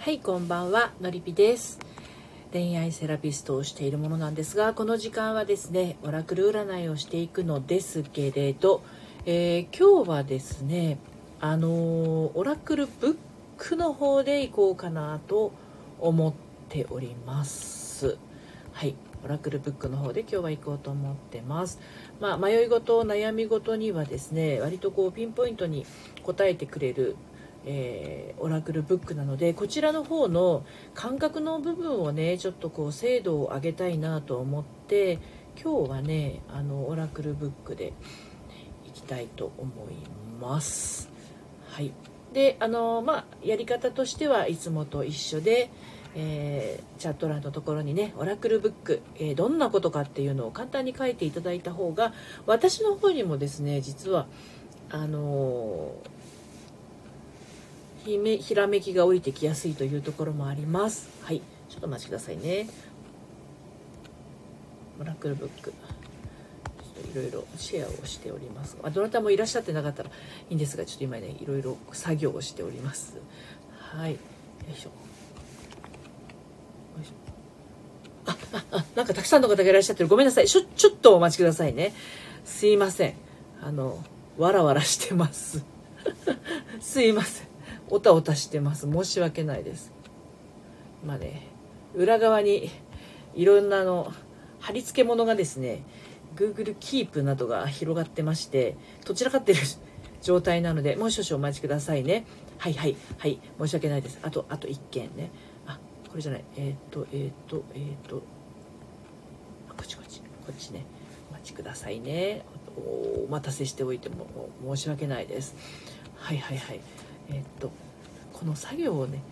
はいこんばんはのりぴです恋愛セラピストをしているものなんですがこの時間はですねオラクル占いをしていくのですけれど、えー、今日はですねあのー、オラクルブックの方で行こうかなと思っておりますはいオラクルブックの方で今日は行こうと思ってます。まあ、迷い事悩み事にはですね割とこうピンポイントに答えてくれるえー、オラクルブックなのでこちらの方の感覚の部分をねちょっとこう精度を上げたいなと思って今日はねあのオラクルブックでいきたいと思います。はいであのまあやり方としてはいつもと一緒で、えー、チャット欄のところにねオラクルブック、えー、どんなことかっていうのを簡単に書いていただいた方が私の方にもですね実はあのーひめひらめきが降りてきやすいというところもあります。はい。ちょっとお待ちくださいね。オラクルブック。いろいろシェアをしております。あどなたもいらっしゃってなかったらいいんですがちょっと今ねいろいろ作業をしております。はい。よいしょ。あああなんかたくさんの方がいらっしゃってる。ごめんなさい。ちょちょっとお待ちくださいね。すいません。あのわらわらしてます。すいません。おたおたしてます。申し訳ないです。まあね裏側にいろんなの貼り付け物がですね Google Keep などが広がってましてどちらかってる状態なのでもう少々お待ちくださいね。はいはいはい申し訳ないです。あとあと1件ね。あこれじゃない。えっ、とえっ、とえっ、とこっちこっちこっちね。お待ちくださいね。お待たせしておいても申し訳ないです。はいはいはい。えっとこの作業をね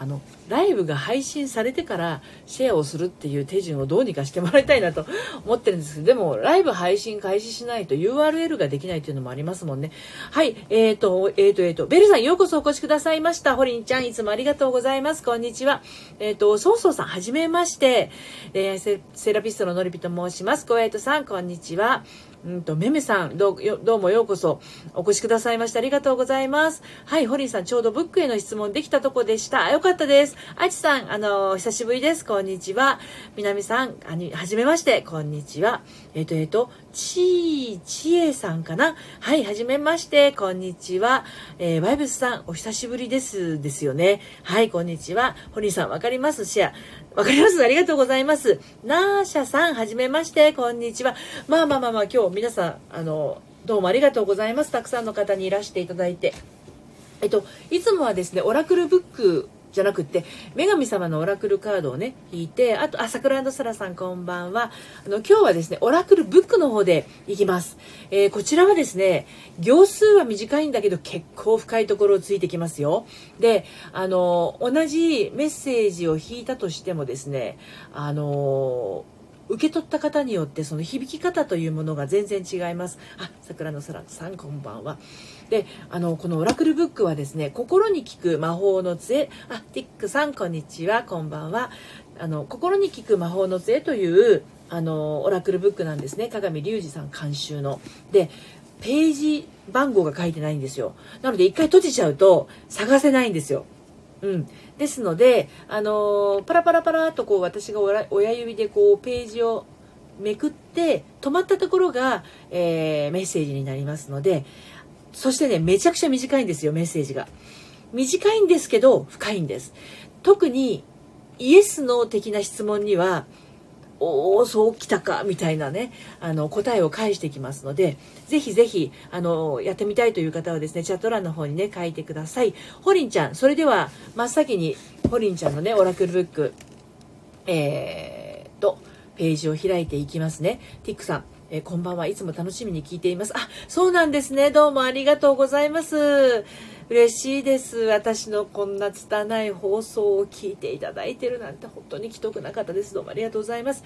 あのライブが配信されてからシェアをするっていう手順をどうにかしてもらいたいなと 思ってるんですけどでもライブ配信開始しないと URL ができないっていうのもありますもんね。はいえーとえーとえーとベルさんようこそお越しくださいました。ホリンちゃんいつもありがとうございます。こんにちは。えっ、ー、とそうそうさんはじめまして。恋愛セラピストののりぴと申します。コエイトさんこんにちは。うんと、めめさん、どう、どうもようこそお越しくださいましてありがとうございます。はい、ホリンさん、ちょうどブックへの質問できたとこでした。よかったです。あちさん、あの、久しぶりです。こんにちは。みなみさん、あに、はじめまして。こんにちは。えっ、と、えっ、と、ちー、ちえさんかなはい、はじめまして。こんにちは。えー、バイブスさん、お久しぶりです。ですよね。はい、こんにちは。ホリンさん、わかります？シェア。わかりますありがとうございます。ナーシャさん、はじめまして、こんにちは。まあまあまあまあ、今日皆さん、あの、どうもありがとうございます。たくさんの方にいらしていただいて。えっと、いつもはですね、オラクルブックじゃなくって女神様のオラクルカードをね引いてあとあ桜サラさんこんばんは。あの今日はですねオラクルブックの方でいきます、えー、こちらはですね行数は短いんだけど結構深いところをついてきますよ。であの同じメッセージを引いたとしてもですねあの受け取った方によってその響き方というものが全然違います。あ桜の空さんこんばんは。であのこのオラクルブックはですね心に効く魔法の杖。あティックさんこんにちはこんばんは。あの心に効く魔法の杖というあのオラクルブックなんですね。鏡隆二さん監修の。でページ番号が書いてないんですよ。なので一回閉じちゃうと探せないんですよ。うん、ですので、あのー、パラパラパラとこう私が親指でこうページをめくって止まったところが、えー、メッセージになりますのでそしてね、めちゃくちゃ短いんですよ、メッセージが。短いんですけど、深いんです。特に、イエスの的な質問には、おお、そうきたか、みたいなね、あの、答えを返してきますので、ぜひぜひ、あの、やってみたいという方はですね、チャット欄の方にね、書いてください。ホリンちゃん、それでは、真っ先に、ホリンちゃんのね、オラクルブック、えー、と、ページを開いていきますね。ティックさん、えー、こんばんはいつも楽しみに聞いています。あ、そうなんですね。どうもありがとうございます。嬉しいです。私のこんな拙い放送を聞いていただいてるなんて本当に既得な方です。どうもありがとうございます。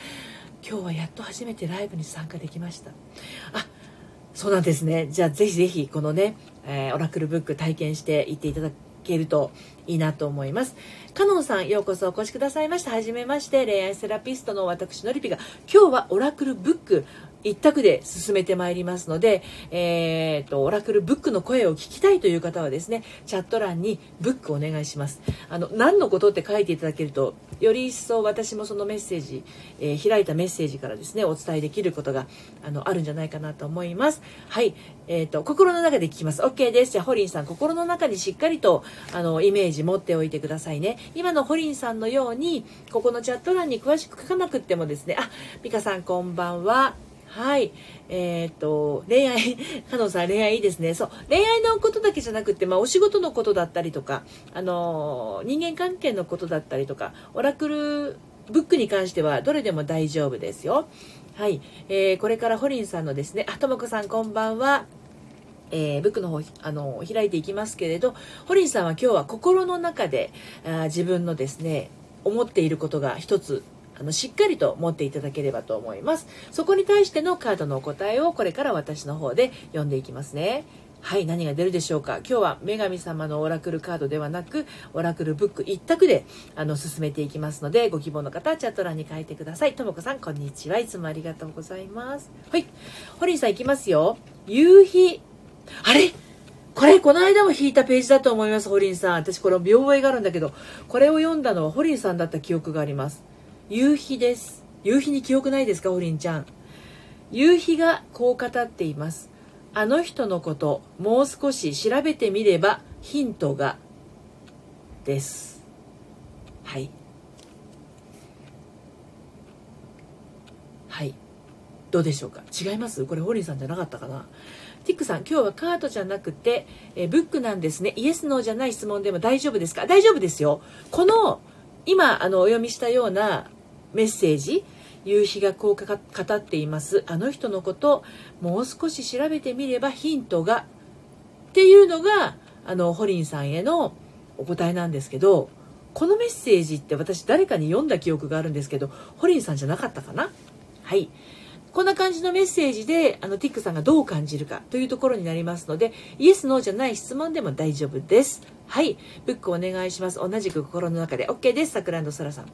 今日はやっと初めてライブに参加できました。あ、そうなんですね。じゃあぜひぜひこのね、えー、オラクルブック体験していっていただけるといいなと思います。カノンさん、ようこそお越しくださいました。はじめまして、恋愛セラピストの私のりぴが、今日はオラクルブック一択で進めてまいりますので、えーと、オラクルブックの声を聞きたいという方はですねチャット欄にブックお願いします。あの何のことって書いていただけるとより一層私もそのメッセージ、えー、開いたメッセージからですねお伝えできることがあのあるんじゃないかなと思います。はい。えーと、心の中で聞きます。OK です。じゃあホリンさん心の中にしっかりとあのイメージ持っておいてくださいね。今のホリンさんのようにここのチャット欄に詳しく書かなくってもですねあ美香さんこんばんは。はい。えっ、と、恋愛、加納さん恋愛いいですね。そう。恋愛のことだけじゃなくて、まあ、お仕事のことだったりとか、あの、人間関係のことだったりとか、オラクルブックに関してはどれでも大丈夫ですよ。はい。えー、これからホリンさんのですね、あ、ともこさんこんばんは。えー、ブックの方、あの、開いていきますけれど、ホリンさんは今日は心の中であ自分のですね、思っていることが一つあのしっかりと持っていただければと思います。そこに対してのカードのお答えをこれから私の方で読んでいきますね。はい何が出るでしょうか。今日は女神様のオラクルカードではなくオラクルブック一択であの進めていきますのでご希望の方はチャット欄に書いてください。ともこさんこんにちは。いつもありがとうございます。はい。ホリンさんいきますよ。夕日。あれ？これ、この間も引いたページだと思います、ホリンさん。私、これ、見覚えがあるんだけど、これを読んだのはホリンさんだった記憶があります。夕日です。夕日に記憶ないですかおりんちゃん。夕日がこう語っています。あの人のこともう少し調べてみればヒントがです。はい。はい。どうでしょうか？違います？これホリンさんじゃなかったかな？ティックさん今日はカードじゃなくてえブックなんですね。イエスノーじゃない質問でも大丈夫ですか？大丈夫ですよ。この今あのお読みしたようなメッセージ夕日がこうかか語っています。あの人のこともう少し調べてみればヒントがっていうのがあのホリンさんへのお答えなんですけどこのメッセージって私誰かに読んだ記憶があるんですけどホリンさんじゃなかったかな？はい。こんな感じのメッセージであのティックさんがどう感じるかというところになりますのでイエス・ノーじゃない質問でも大丈夫です。はい。ブックお願いします。同じく心の中で。OK です。桜空さん。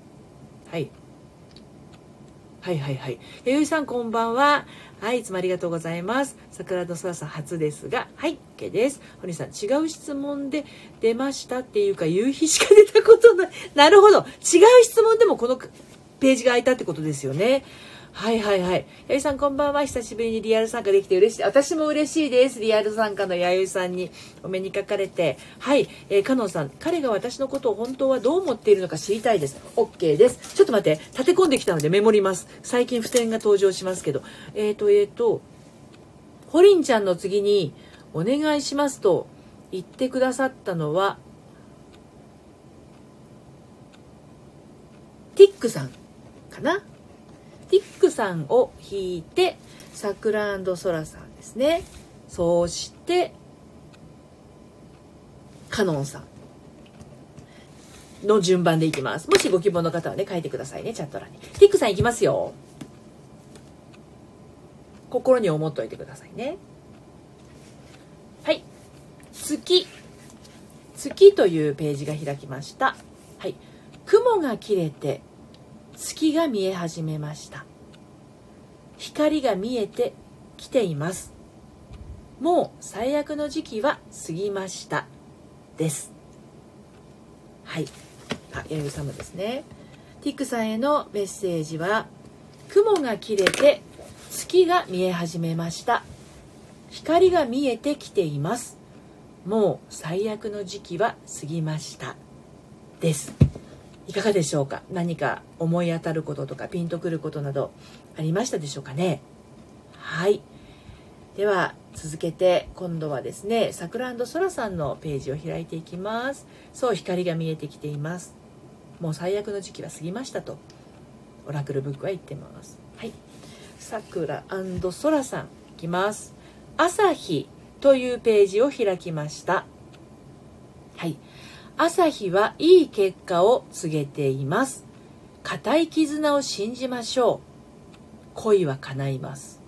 はい。はいはいはい。弥生さんこんばんは。はい、いつもありがとうございます。桜の空さん初ですが、はい、OK です。堀さん、違う質問で出ましたっていうか、夕日しか出たことない。なるほど。違う質問でもこのページが空いたってことですよね。はいはいはい。やゆさんこんばんは。久しぶりにリアル参加できて嬉しい。私も嬉しいです。リアル参加のやゆさんにお目にかかれて。はい。えー、かのんさん、彼が私のことを本当はどう思っているのか知りたいです。OK です。ちょっと待って。立て込んできたのでメモります。最近付箋が登場しますけど。えっ、ー、と、えっ、ー、と、ホリンちゃんの次にお願いしますと言ってくださったのは、ティックさんかな？ティックさんを引いてサクラソラさんですね。そしてカノンさんの順番でいきます。もしご希望の方はね書いてくださいねチャット欄に。ティックさんいきますよ。心に思っといてくださいね。はい。月。月というページが開きました。はい。雲が切れて月が見え始めました。光が見えてきています。もう最悪の時期は過ぎましたです。はい。あ弥生様ですね。ティックさんへのメッセージは雲が切れて月が見え始めました。光が見えてきています。もう最悪の時期は過ぎましたです。いかがでしょうか？何か思い当たることとかピンとくることなどありましたでしょうかね？はい。では続けて今度はですね桜空さんのページを開いていきます。そう光が見えてきています。もう最悪の時期は過ぎましたとオラクルブックは言ってます。はい。桜空さんいきます。朝日というページを開きました。はい。朝日はいい結果を告げています。固い絆を信じましょう。恋は叶います。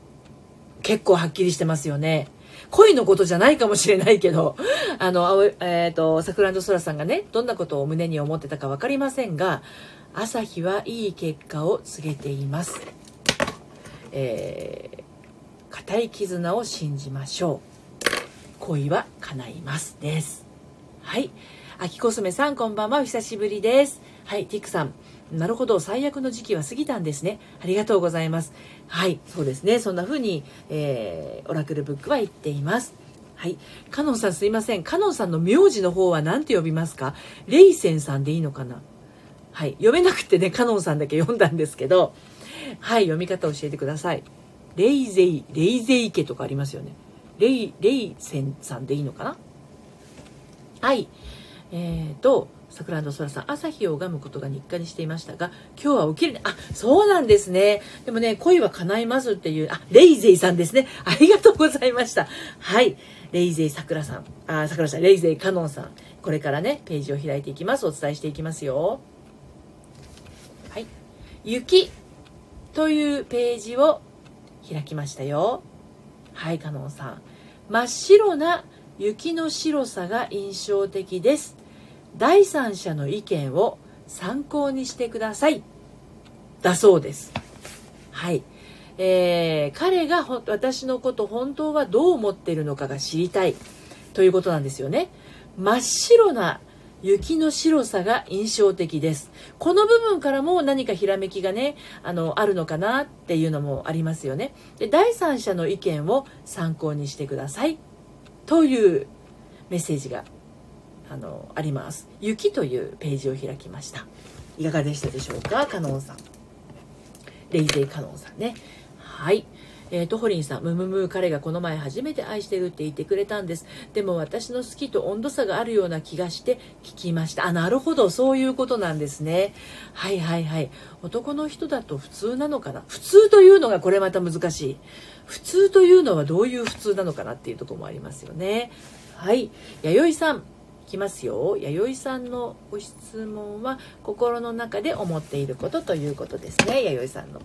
結構はっきりしてますよね。恋のことじゃないかもしれないけど、あの、えっ、ー、と、桜空さんがね、どんなことを胸に思ってたか分かりませんが、朝日はいい結果を告げています。えー、固い絆を信じましょう恋は叶いますですはい秋コスメさんこんばんはお久しぶりですはいティックさんなるほど最悪の時期は過ぎたんですねありがとうございますはいそうですねそんな風に、えー、オラクルブックは言っていますはい。カノンさんすいません。カノンさんの名字の方は何て呼びますか？レイセンさんでいいのかな？はい。読めなくてね、カノンさんだけ読んだんですけど、はい。読み方教えてください。レイゼイ、レイゼイ家とかありますよね。レイ、レイセンさんでいいのかな？はい。えーと、桜の空さん、朝日を拝むことが日課にしていましたが、今日は起きる、あ、そうなんですね。でもね、恋は叶いますっていう、あ、レイゼイさんですね。ありがとうございました。はい。レイゼイ桜さん、あ、桜さん、レイゼイカノンさん。これからね、ページを開いていきます。お伝えしていきますよ。はい。雪というページを開きましたよ。はい、カノンさん。真っ白な雪の白さが印象的です。第三者の意見を参考にしてください。だそうです。はい。えー、彼が私のこと本当はどう思ってるのかが知りたいということなんですよね。真っ白な雪の白さが印象的です。この部分からも何かひらめきがね、あの、あるのかなっていうのもありますよね。で、第三者の意見を参考にしてください。というメッセージが、あの、あります。雪というページを開きました。いかがでしたでしょうか？カノンさん。レイゼイカノンさんね。はい。えー、トホリンさん、ムムム彼がこの前初めて愛してるって言ってくれたんです。でも私の好きと温度差があるような気がして聞きました。あ、なるほど、そういうことなんですね。はいはいはい。男の人だと普通なのかな？普通というのがこれまた難しい。普通というのはどういう普通なのかなっていうとこもありますよね。はい。弥生さん。きますよ。弥生さんのご質問は心の中で思っていることということですね。弥生さんの。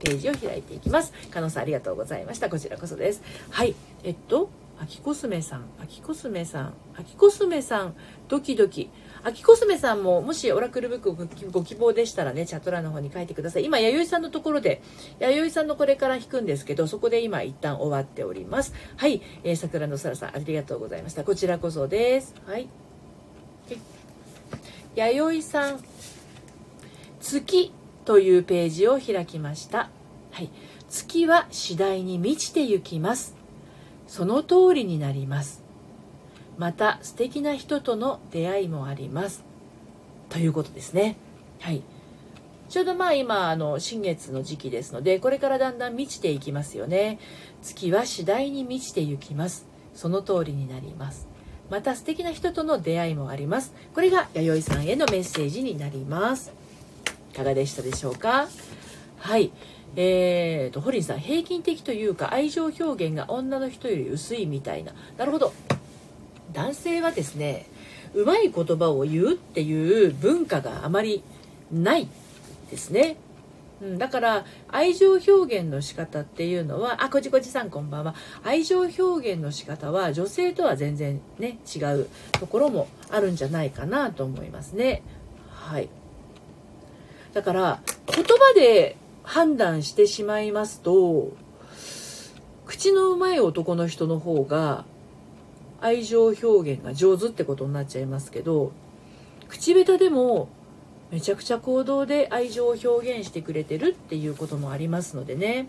ページを開いていきます。加納さんありがとうございました。こちらこそです。はい。えっと、秋コスメさん、秋コスメさん、秋コスメさん、ドキドキ。秋コスメさんも、もしオラクルブックをご希望でしたらね、チャット欄の方に書いてください。今、弥生さんのところで、弥生さんのこれから引くんですけど、そこで今一旦終わっております。はい。えー、桜の空さん、ありがとうございました。こちらこそです。はい。弥生さん、月というページを開きました。はい、月は次第に満ちてゆきます。その通りになります。また素敵な人との出会いもあります。ということですね。はい。ちょうどまあ今あの新月の時期ですのでこれからだんだん満ちていきますよね月は次第に満ちていきますその通りになりますまた素敵な人との出会いもあります。これが弥生さんへのメッセージになります。いかがでしたでしょうか？はい。えーと、ホリンさん平均的というか愛情表現が女の人より薄いみたいな。なるほど。男性はですねうまい言葉を言うっていう文化があまりないですね、うん、だから愛情表現の仕方っていうのはあこじこじさんこんばんは。愛情表現の仕方は女性とは全然ね違うところもあるんじゃないかなと思いますね。はい。だから言葉で判断してしまいますと口のうまい男の人の方が愛情表現が上手ってことになっちゃいますけど口下手でもめちゃくちゃ行動で愛情を表現してくれてるっていうこともありますのでね。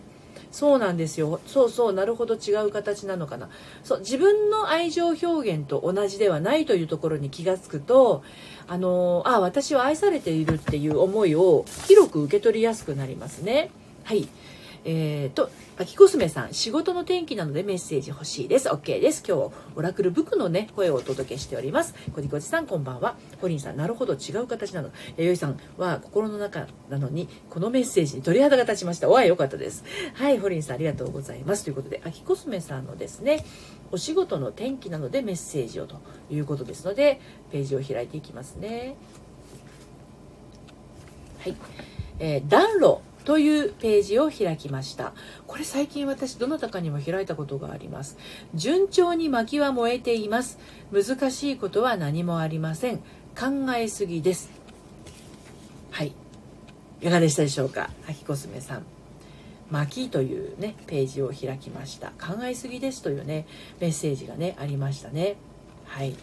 そうなんですよ。そうそうなるほど違う形なのかな。そう自分の愛情表現と同じではないというところに気が付くとあのあ私は愛されているっていう思いを広く受け取りやすくなりますね。はい。えーと、秋コスメさん、仕事の天気なのでメッセージ欲しいです。OK です。今日、オラクルブックのね、声をお届けしております。コディコジさん、こんばんは。ホリンさん、なるほど、違う形なの。弥生さんは心の中なのに、このメッセージに鳥肌が立ちました。お会いよかったです。はい、ホリンさん、ありがとうございます。ということで、秋コスメさんのですね、お仕事の天気なのでメッセージをということですので、ページを開いていきますね。はい。えー、暖炉というページを開きました。これ最近私どなたかにも開いたことがあります。順調に薪は燃えています。難しいことは何もありません。考えすぎです。はい。いかがでしたでしょうか？秋コスメさん。巻というねページを開きました。考えすぎですというねメッセージがねありましたね。はい。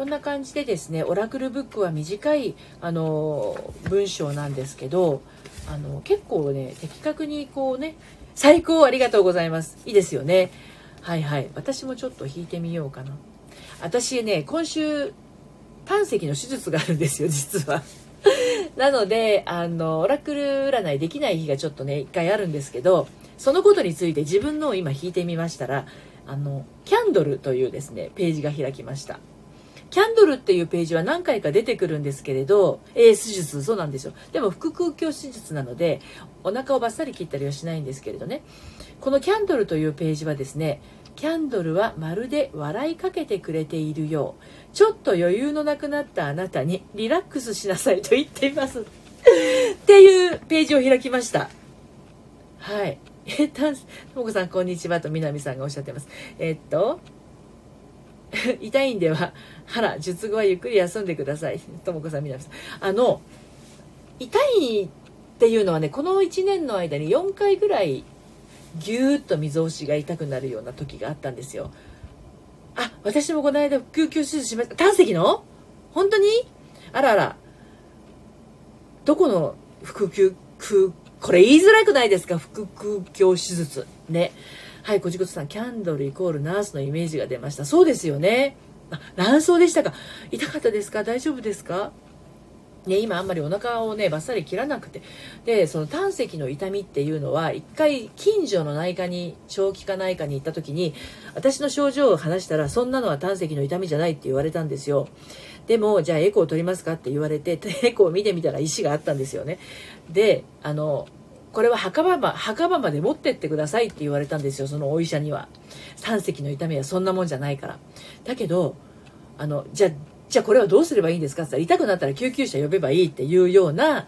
こんな感じでですねオラクルブックは短いあの文章なんですけどあの結構ね的確にこうね最高ありがとうございます。いいですよね。はいはい。私もちょっと弾いてみようかな。私ね今週胆石の手術があるんですよ実は。なのであのオラクル占いできない日がちょっとね一回あるんですけどそのことについて自分のを今弾いてみましたらあのキャンドルというですねページが開きました。キャンドルっていうページは何回か出てくるんですけれど、えー、手術、そうなんですよ。でも、腹腔鏡手術なので、お腹をバッサリ切ったりはしないんですけれどね。このキャンドルというページはですね、キャンドルはまるで笑いかけてくれているよう。ちょっと余裕のなくなったあなたにリラックスしなさいと言っています。っていうページを開きました。はい。えっと、ともこさん、こんにちはと南さんがおっしゃってます。えっと、痛いんでは、腹、術後はゆっくり休んでください。ともこさん、南さん。あの、痛いっていうのはね、この1年の間に4回ぐらい、ぎゅーっとみぞおしが痛くなるような時があったんですよ。あ、私もこの間救急手術しました。胆石の？本当に？あらあら。どこの腹腔、これ言いづらくないですか？腹腔鏡手術。ね。はい、こじことさん、キャンドルイコールナースのイメージが出ました。そうですよね。あ、卵巣でしたか。痛かったですか。大丈夫ですか。ね、今あんまりお腹をねバッサリ切らなくて。でその胆石の痛みっていうのは一回近所の内科に長期科内科に行った時に私の症状を話したらそんなのは胆石の痛みじゃないって言われたんですよ。でもじゃあエコーを取りますかって言われてエコーを見てみたら石があったんですよね。であのこれは墓場ま墓場まで持ってってくださいって言われたんですよそのお医者には胆石の痛みはそんなもんじゃないからだけどあのじゃあじゃあこれはどうすればいいんですか？って言ったら、痛くなったら救急車呼べばいいっていうような、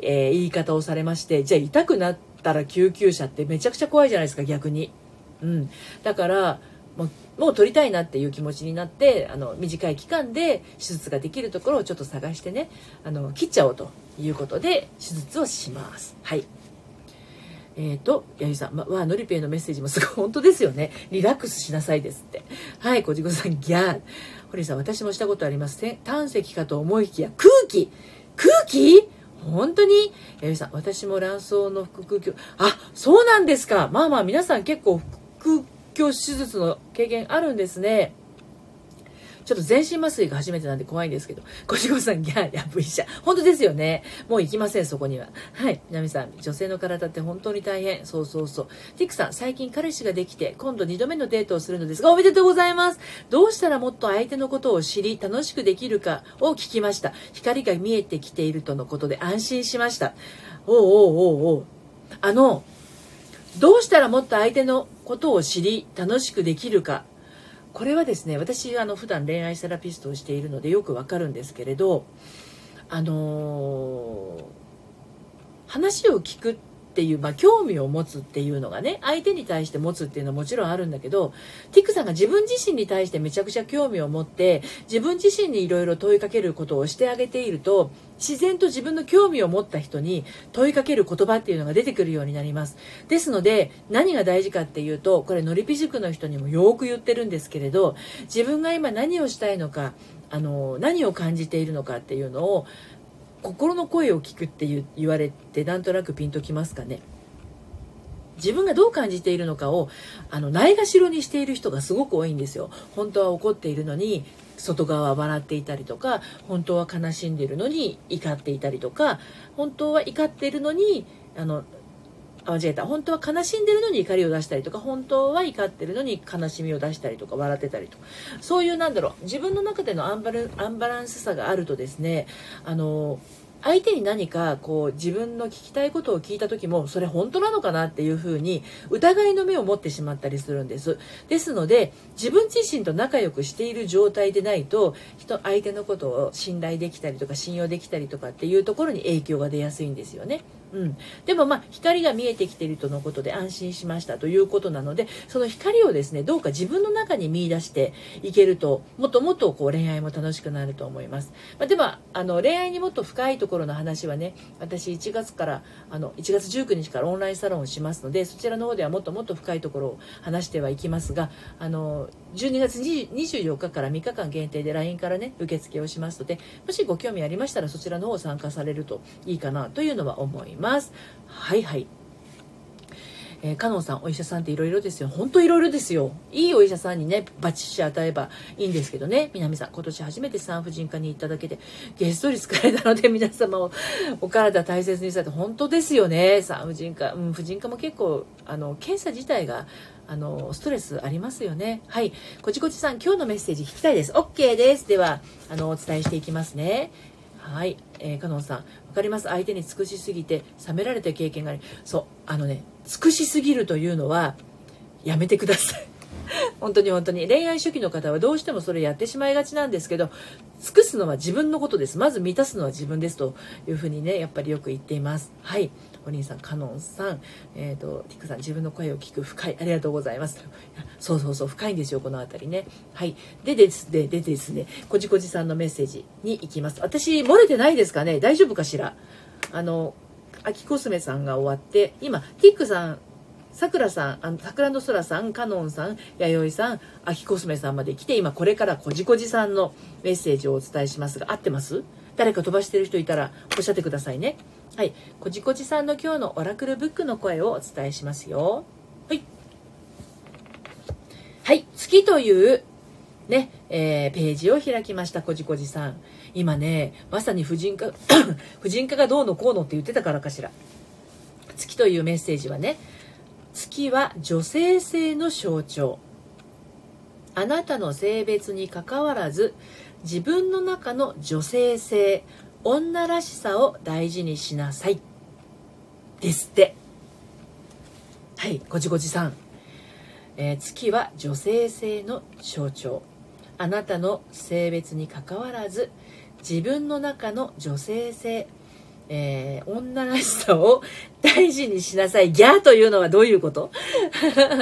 えー、言い方をされまして、じゃあ痛くなったら救急車ってめちゃくちゃ怖いじゃないですか、逆に。うん。だから、もう、もう取りたいなっていう気持ちになって、あの、短い期間で手術ができるところをちょっと探してね、あの、切っちゃおうということで、手術をします。はい。えっ、ー、と、八木さん、ま、わのりぺいのメッセージもすごい、本当ですよね。リラックスしなさいですって。はい、こじこさん、ギャー。堀さん、私もしたことあります。胆石かと思いきや、空気空気？本当に？八木さん、私も卵巣の腹腔鏡、あ、そうなんですか。まあまあ、皆さん結構腹腔鏡手術の経験あるんですね。ちょっと全身麻酔が初めてなんで怖いんですけど、小志子さん、ギャー、やぶ医者。本当ですよね。もう行きません、そこには。はい。南さん、女性の体って本当に大変。そうそうそう。ティクさん、最近彼氏ができて、今度2度目のデートをするのですが、おめでとうございます。どうしたらもっと相手のことを知り、楽しくできるかを聞きました。光が見えてきているとのことで安心しました。おうおうおうおう。あの、どうしたらもっと相手のことを知り、楽しくできるかこれはですね私あの普段恋愛セラピストをしているのでよくわかるんですけれどあのー、話を聞くってていう、まあ、興味を持つっていうのがね相手に対して持つっていうのはもちろんあるんだけどティックさんが自分自身に対してめちゃくちゃ興味を持って自分自身にいろいろ問いかけることをしてあげていると自然と自分の興味を持った人に問いかける言葉っていうのが出てくるようになります。ですので何が大事かっていうとこれのりぴ塾の人にもよく言ってるんですけれど自分が今何をしたいのかあの何を感じているのかっていうのを心の声を聞くって言われてなんとなくピンときますかね。自分がどう感じているのかをあのないがしろにしている人がすごく多いんですよ。本当は怒っているのに外側は笑っていたりとか本当は悲しんでいるのに怒っていたりとか本当は怒っているのにあの間違えた。本当は悲しんでるのに怒りを出したりとか本当は怒ってるのに悲しみを出したりとか笑ってたりとか。そういうなんだろう。自分の中でのアンバアンバランスさがあるとですねあの相手に何かこう自分の聞きたいことを聞いた時もそれ本当なのかなっていうふうに疑いの目を持ってしまったりするんです。ですので自分自身と仲良くしている状態でないと人相手のことを信頼できたりとか信用できたりとかっていうところに影響が出やすいんですよね。うん、でもまあ光が見えてきているとのことで安心しましたということなのでその光をですねどうか自分の中に見出していけるともっともっとこう恋愛も楽しくなると思います、まあ、でもあの恋愛にもっと深いところの話はね私1月からあの1月19日からオンラインサロンをしますのでそちらの方ではもっともっと深いところを話してはいきますがあの12月24日から3日間限定で LINE からね受付をしますのでもしご興味ありましたらそちらの方参加されるといいかなというのは思います。ます。はいはい。えー、カノンさんお医者さんっていろいろですよ。本当いろいろですよ。いいお医者さんにねバチシ与えばいいんですけどね。南さん今年初めて産婦人科に行っただけでゲスト率疲れたので皆様をお体大切にされて本当ですよね。産婦人科、うん、婦人科も結構あの検査自体があのストレスありますよね。はい。こちこちさん今日のメッセージ聞きたいです。OK です。ではあのお伝えしていきますね。はい、えー、カノンさん分かります。相手に尽くしすぎて冷められた経験がありそうあのね尽くしすぎるというのはやめてください。本当に本当に。恋愛初期の方はどうしてもそれやってしまいがちなんですけど尽くすのは自分のことです。まず満たすのは自分ですというふうにねやっぱりよく言っています。はい。お兄さんカノンさんえっ、ー、とティックさん自分の声を聞く深いありがとうございます。そうそうそう深いんですよこの辺りね。はい。でですねでですねこじこじさんのメッセージに行きます。私漏れてないですかね？大丈夫かしら？あの秋コスメさんが終わって今ティックさんさくらさん、あの、桜の空さん、かのんさん、弥生さん、秋コスメさんまで来て、今これからこじこじさんのメッセージをお伝えしますが、合ってます？誰か飛ばしてる人いたらおっしゃってくださいね。はい。こじこじさんの今日のオラクルブックの声をお伝えしますよ。はい。はい。月という、ね、えー、ページを開きました、こじこじさん。今ね、まさに婦人科、婦人科がどうのこうのって言ってたからかしら。月というメッセージはね、月は女性性の象徴。あなたの性別にかかわらず、自分の中の女性性、女らしさを大事にしなさい。ですって。はい、ごじごじさん。えー、月は女性性の象徴。あなたの性別にかかわらず、自分の中の女性性、えー、女らしさを大事にしなさい。ギャーというのはどういうこと？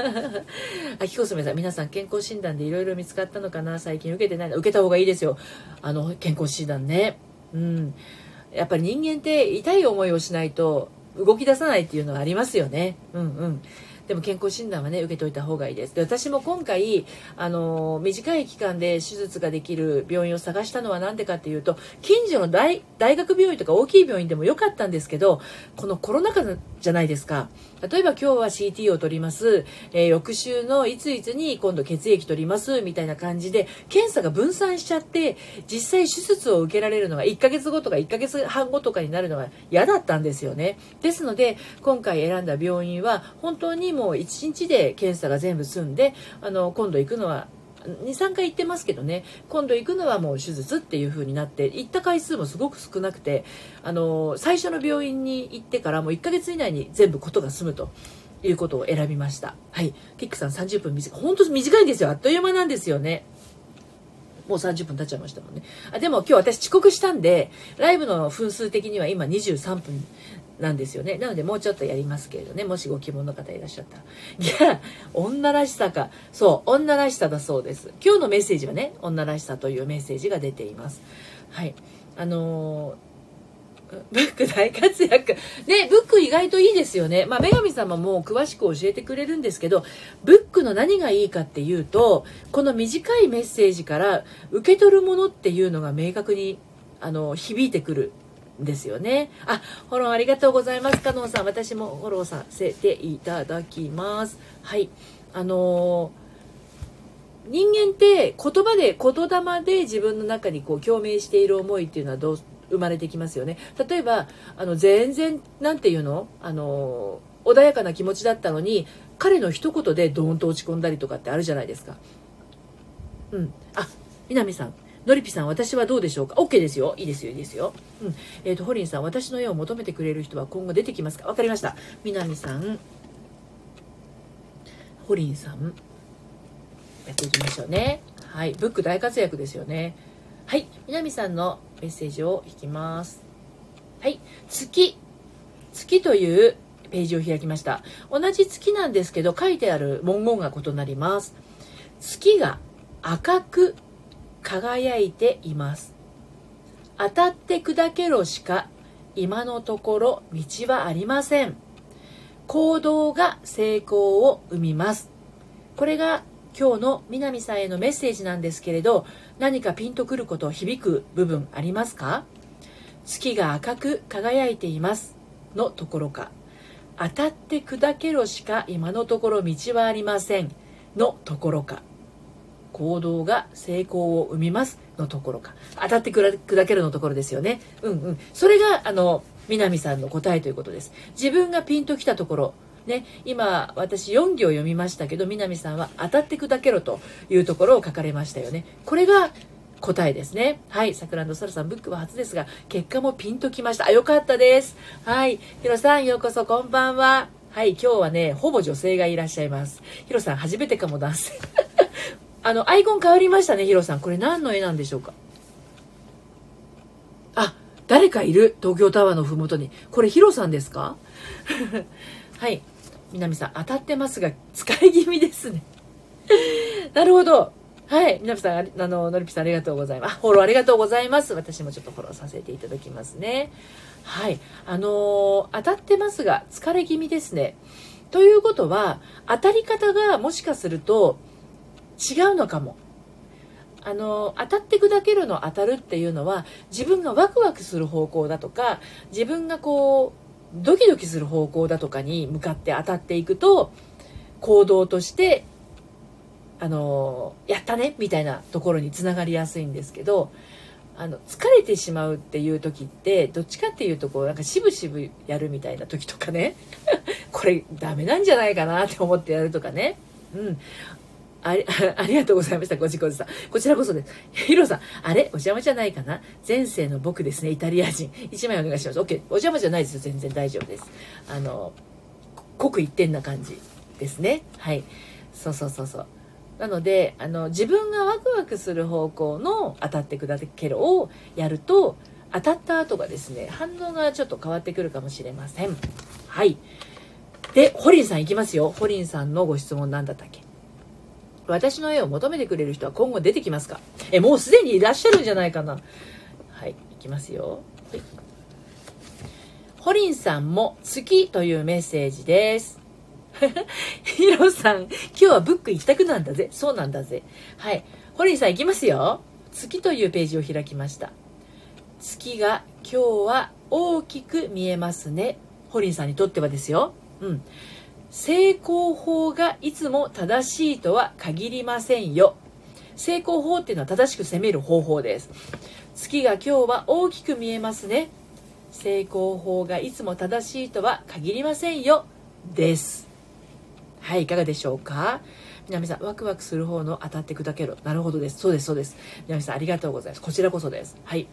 秋子すめさん、皆さん健康診断でいろいろ見つかったのかな？最近受けてないの？受けた方がいいですよ。あの、健康診断ね。うん。やっぱり人間って痛い思いをしないと動き出さないっていうのはありますよね。うんうん。でも健康診断はね受けといた方がいいですで私も今回あの短い期間で手術ができる病院を探したのは何でかっていうと近所の大学病院とか大きい病院でもよかったんですけどこのコロナ禍じゃないですか例えば今日は CT を取ります、えー、翌週のいついつに今度血液取りますみたいな感じで検査が分散しちゃって実際手術を受けられるのが1ヶ月後とか1ヶ月半後とかになるのが嫌だったんですよね。ですので今回選んだ病院は本当にもう1日で検査が全部済んであの今度行くのは23回行ってますけどね。今度行くのはもう手術っていう風になって行った回数もすごく少なくてあの最初の病院に行ってからもう1ヶ月以内に全部ことが済むということを選びました。はい。ティックさん30分短い。本当短いんですよ。あっという間なんですよね。もう30分経っちゃいましたもんね。あでも今日私遅刻したんで、ライブの分数的には今23分なんですよね。なのでもうちょっとやりますけれどね。もしご希望の方いらっしゃったら。いや、女らしさか。そう、女らしさだそうです。今日のメッセージはね、女らしさというメッセージが出ています。はい。あのーブック大活躍。ね、ブック意外といいですよね。まあ、女神様も詳しく教えてくれるんですけど、ブックの何がいいかっていうと、この短いメッセージから受け取るものっていうのが明確に、あの、響いてくるですよね。あ、フォローありがとうございます。カノンさん、私もフォローさせていただきます。はい。あのー、人間って言葉で、言霊で自分の中にこう共鳴している思いっていうのはどう、生まれてきますよね。例えば、あの、全然、なんていうの？あのー、穏やかな気持ちだったのに、彼の一言でドーンと落ち込んだりとかってあるじゃないですか。うん。あ、南さん。のりぴさん、私はどうでしょうか ?OK ですよ。いいですよ、いいですよ。うん。えっ、ー、と、ホリンさん、私の絵を求めてくれる人は今後出てきますか？わかりました。みなみさん、ホリンさん、やっていきましょうね。はい。ブック大活躍ですよね。はい。みなみさんのメッセージを引きます。はい。月。月というページを開きました同じ月なんですけど書いてある文言が異なります月が赤く輝いています。当たって砕けろしか今のところ道はありません。行動が成功を生みます。これが今日の南さんへのメッセージなんですけれど何かピンとくること響く部分ありますか？月が赤く輝いています。のところか。当たって砕けろしか今のところ道はありません。のところか。行動が成功を生みますのところか当たって砕けるのところですよねうんうんそれがあの南さんの答えということです自分がピンときたところね、今私4行読みましたけど南さんは当たって砕けろというところを書かれましたよねこれが答えですね。はい。桜の空さん、ブックは初ですが、結果もピンときました。あ、よかったです。はい。ヒロさん、ようこそ、こんばんは。はい。今日はね、ほぼ女性がいらっしゃいます。ヒロさん、初めてかも男性。あの、アイコン変わりましたね、ヒロさん。これ何の絵なんでしょうか？あ、誰かいる？東京タワーのふもとに。これヒロさんですか？はい。南さん、当たってますが、使い気味ですね。なるほど。はい。皆さん、あの、のりぴさんありがとうございます。フォローありがとうございます。私もちょっとフォローさせていただきますね。はい。あのー、当たってますが、疲れ気味ですね。ということは、当たり方がもしかすると違うのかも。あの当たって砕けるの当たるっていうのは自分がワクワクする方向だとか自分がこうドキドキする方向だとかに向かって当たっていくと行動としてあのやったねみたいなところにつながりやすいんですけどあの疲れてしまうっていう時ってどっちかっていうとこうなんかしぶしぶやるみたいな時とかね。これダメなんじゃないかなって思ってやるとかね。うん。あり、ありがとうございました。ごじこじさん。こちらこそです。ヒロさん、あれ？お邪魔じゃないかな？前世の僕ですね。イタリア人。一枚お願いします。OK。お邪魔じゃないですよ。全然大丈夫です。あの、濃一点な感じですね。はい。そうそうそうそう。なのであの自分がワクワクする方向の当たって砕けろをやると当たった後がですね反応がちょっと変わってくるかもしれませんはいでホリンさんいきますよホリンさんのご質問なんだったっけ？私の絵を求めてくれる人は今後出てきますか？えもうすでにいらっしゃるんじゃないかな？はいいきますよ、はい、ホリンさんも月というメッセージです ヒロさん、今日はブック一択なんだぜ。そうなんだぜ。はい。ホリーさん行きますよ。月というページを開きました。月が今日は大きく見えますね。ホリンさんにとってはですよ。うん。成功法がいつも正しいとは限りませんよ。成功法っていうのは正しく攻める方法です。月が今日は大きく見えますね。成功法がいつも正しいとは限りませんよ。です。はい、いかがでしょうか？南さん、ワクワクする方の当たって砕けろ。なるほどです。そうです、そうです。南さん、ありがとうございます。こちらこそです。はい。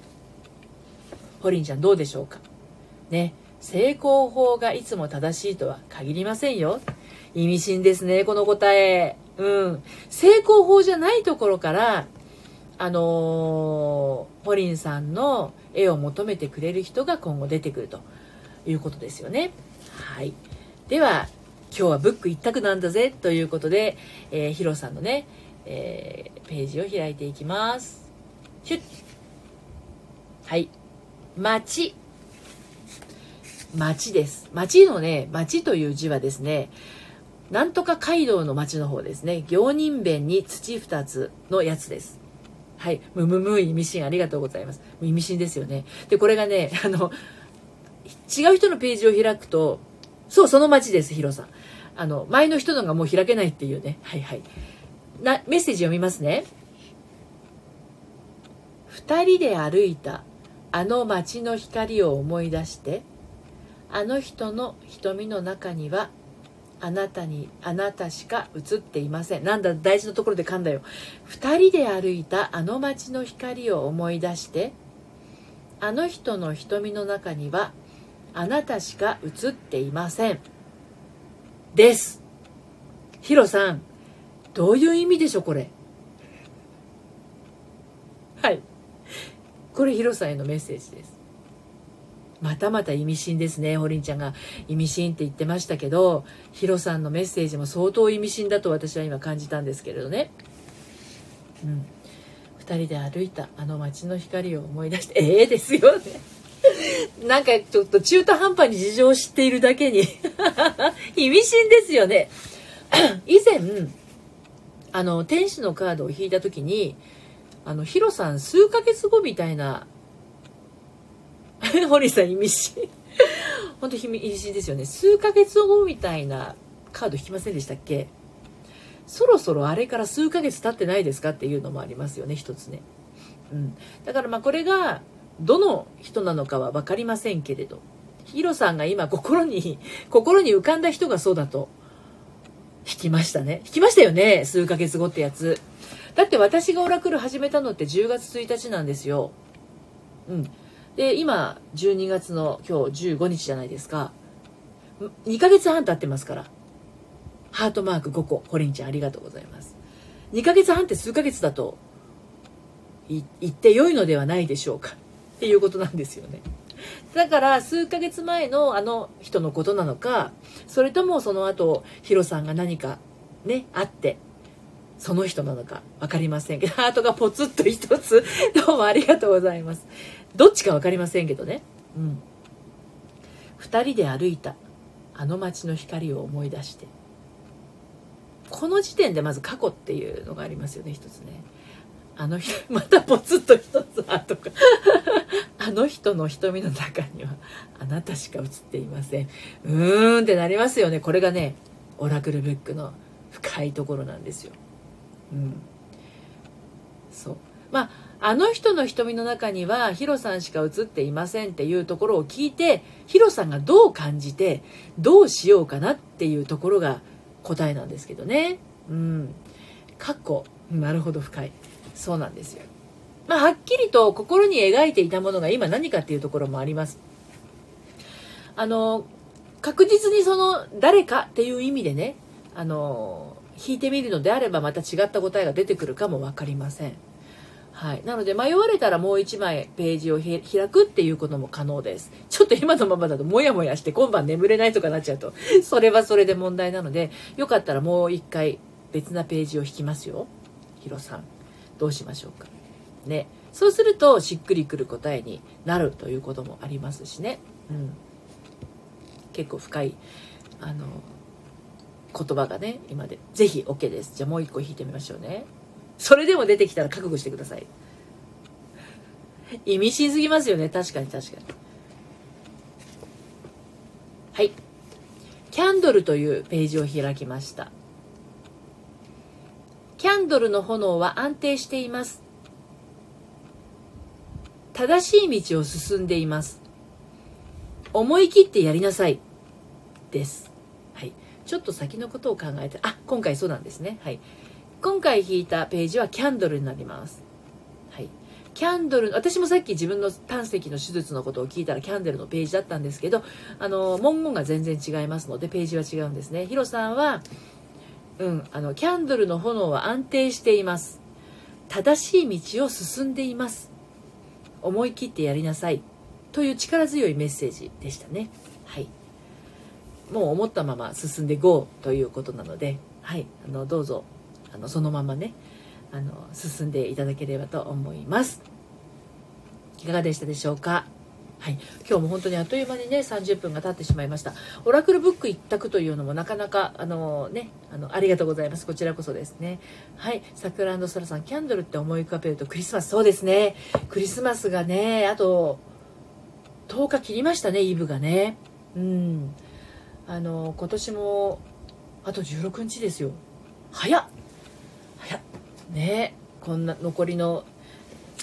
ホリンちゃん、どうでしょうか？ね。成功法がいつも正しいとは限りませんよ。意味深ですね、この答え。うん。成功法じゃないところから、あのー、ホリンさんの絵を求めてくれる人が今後出てくるということですよね。はい。では、今日はブック一択なんだぜということで、えー、ヒロさんのね、えー、ページを開いていきます。シュッはい。町。町です。町のね、町という字はですね、なんとか街道の町の方ですね。行人弁に土二つのやつです。はい。むむむ意味深ありがとうございます。意味深ですよね。で、これがね、あの、違う人のページを開くと、そう、その町です、ヒロさん。あの、前の人のがもう開けないっていうね。はいはい。な、メッセージ読みますね。二人で歩いたあの街の光を思い出して、あの人の瞳の中には、あなたに、あなたしか映っていません。なんだ、大事なところで噛んだよ。二人で歩いたあの街の光を思い出して、あの人の瞳の中には、あなたしか映っていません。です。ヒロさん、どういう意味でしょう、これ？はい。これヒロさんへのメッセージです。またまた意味深ですね。ホリンちゃんが意味深って言ってましたけど、ヒロさんのメッセージも相当意味深だと私は今感じたんですけれどね。うん。二人で歩いたあの街の光を思い出して、え えー、ですよね。なんかちょっと中途半端に事情を知っているだけに 意味深ですよね。以前、あの、天使のカードを引いた時に、あの、ヒロさん数ヶ月後みたいな 堀さん意味深。本当意味深ですよね。数ヶ月後みたいなカード引きませんでしたっけ？そろそろあれから数ヶ月経ってないですかっていうのもありますよね、一つね。うん。だからまあこれが、どの人なのかは分かりませんけれど、ヒロさんが今心に、心に浮かんだ人がそうだと、引きましたね。引きましたよね、数ヶ月後ってやつ。だって私がオラクル始めたのって10月1日なんですよ。うん。で、今、12月の今日15日じゃないですか。2ヶ月半経ってますから。ハートマーク5個。ホリンちゃんありがとうございます。2ヶ月半って数ヶ月だと言って良いのではないでしょうか。っていうことなんですよね。だから数ヶ月前のあの人のことなのか、それともその後、ヒロさんが何かね、あって、その人なのか分かりませんけど、ハートがポツッと一つ、どうもありがとうございます。どっちか分かりませんけどね。うん。二人で歩いたあの街の光を思い出して。この時点でまず過去っていうのがありますよね、一つね。あの人、またポツッと一つあとか。あの人の瞳の中にはあなたしか映っていません。うーんってなりますよね。これがね、オラクルブックの深いところなんですよ。うん。そう。まあ、あの人の瞳の中にはヒロさんしか映っていませんっていうところを聞いてヒロさんがどう感じてどうしようかなっていうところが答えなんですけどね。うん。過去。なるほど深い。そうなんですよ。まあはっきりと心に描いていたものが今何かっていうところもあります。あの確実にその誰かっていう意味でねあの引いてみるのであればまた違った答えが出てくるかも分かりません。はい。なので、迷われたらもう一枚ページを開くっていうことも可能です。ちょっと今のままだともやもやして今晩眠れないとかなっちゃうと、それはそれで問題なので、よかったらもう一回別なページを引きますよ。ヒロさん。どうしましょうか。ね。そうすると、しっくりくる答えになるということもありますしね。うん。結構深い、あの、言葉がね、今で。ぜひ OK です。じゃあもう一個引いてみましょうね。それでも出てきたら覚悟してください。意味深すぎますよね。確かに確かに。はい。キャンドルというページを開きました。キャンドルの炎は安定しています。正しい道を進んでいます。思い切ってやりなさい。です。はい。ちょっと先のことを考えて、あ、今回そうなんですね。はい。今回引いたページはキャンドルになります。はい。キャンドル、私もさっき自分の胆石の手術のことを聞いたらキャンドルのページだったんですけど、あの、文言が全然違いますので、ページは違うんですね。ヒロさんは、うん、あの、キャンドルの炎は安定しています。正しい道を進んでいます。思い切ってやりなさい。という力強いメッセージでしたね。はい。もう思ったまま進んで GO ということなので、はい、あの、どうぞあのそのままねあの進んでいただければと思います。いかがでしたでしょうか？はい、今日も本当にあっという間にね30分が経ってしまいました。オラクルブック一択というのもなかなかあのねあのありがとうございます。こちらこそですね。はい。桜空さんキャンドルって思い浮かべるとクリスマス。そうですね。クリスマスがねあと10日切りましたねイブがね。うん。あの今年もあと16日ですよ。早っ。ねこんな残りの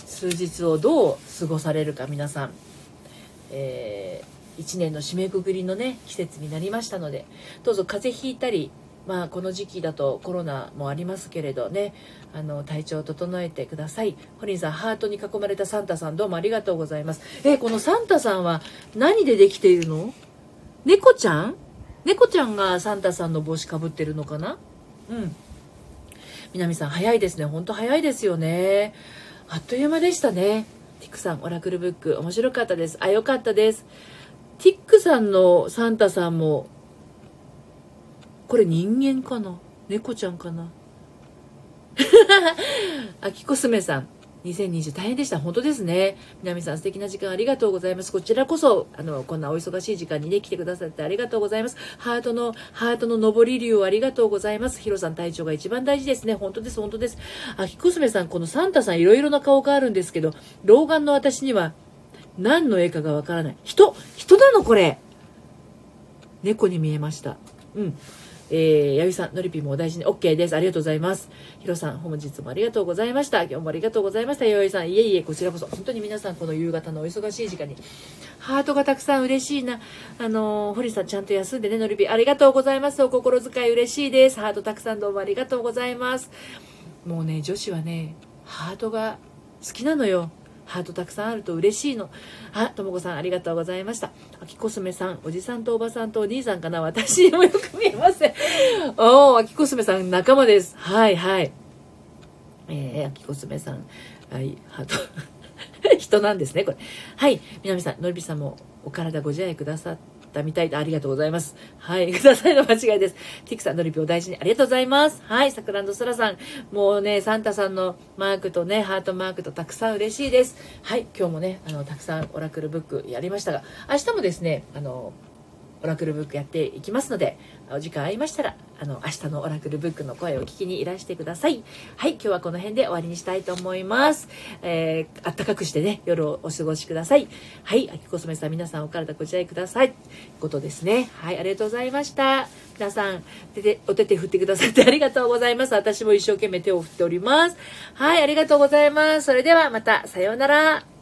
数日をどう過ごされるか皆さん、えー、1年の締めくくりのね季節になりましたのでどうぞ風邪ひいたりまあこの時期だとコロナもありますけれどねあの体調を整えてください。ホリンさんハートに囲まれたサンタさんどうもありがとうございます。え、このサンタさんは何でできているの？猫ちゃん？猫ちゃんがサンタさんの帽子かぶってるのかな？うん。南さん早いですね。ほんと早いですよね。あっという間でしたね。ティックさん、オラクルブック、面白かったです。あ、よかったです。ティックさんのサンタさんも、これ人間かな？猫ちゃんかなあきこすめさん。2020大変でした。本当ですね。南さん素敵な時間ありがとうございます。こちらこそ、あの、こんなお忙しい時間にね、来てくださってありがとうございます。ハートの、ハートの上り竜をありがとうございます。ヒロさん体調が一番大事ですね。本当です、本当です。あきこすめさん、このサンタさんいろいろな顔があるんですけど、老眼の私には何の絵かがわからない。人人なのこれ猫に見えました。うん。えー、やゆさん、のりぴもお大事に OK です。ありがとうございます。ひろさん、本日もありがとうございました。今日もありがとうございました。やゆさん、いえいえ、こちらこそ、本当に皆さん、この夕方のお忙しい時間に、ハートがたくさん嬉しいな。あのー、堀さん、ちゃんと休んでね、のりぴ。ありがとうございます。お心遣い嬉しいです。ハートたくさんどうもありがとうございます。もうね、女子はね、ハートが好きなのよ。ハートたくさんあると嬉しいの。あ、ともこさんありがとうございました。あきこすめさん、おじさんとおばさんとお兄さんかな私もよく見えません。おー、あきこすめさん仲間です。はいはい。えー、あきこすめさん、はい、ハート。人なんですね、これ。はい。南さん、のりびさんもお体ご自愛くださってたみたいでありがとうございます。はい。くださいの間違いです。ティクさん、のりぴを大事にありがとうございます。はい。さくらんどそらさん、もうね、サンタさんのマークとね、ハートマークとたくさん嬉しいです。はい。今日もね、あの、たくさんオラクルブックやりましたが、明日もですね、あの、オラクルブックやっていきますので、お時間ありましたら、あの、明日のオラクルブックの声を聞きにいらしてください。はい、今日はこの辺で終わりにしたいと思います。えー、あったかくしてね、夜をお過ごしください。はい、あきこそめさん、皆さんお体ご自愛ください。ことですね。はい、ありがとうございました。皆さん、手で、お手手振ってくださって ありがとうございます。私も一生懸命手を振っております。はい、ありがとうございます。それではまた、さようなら。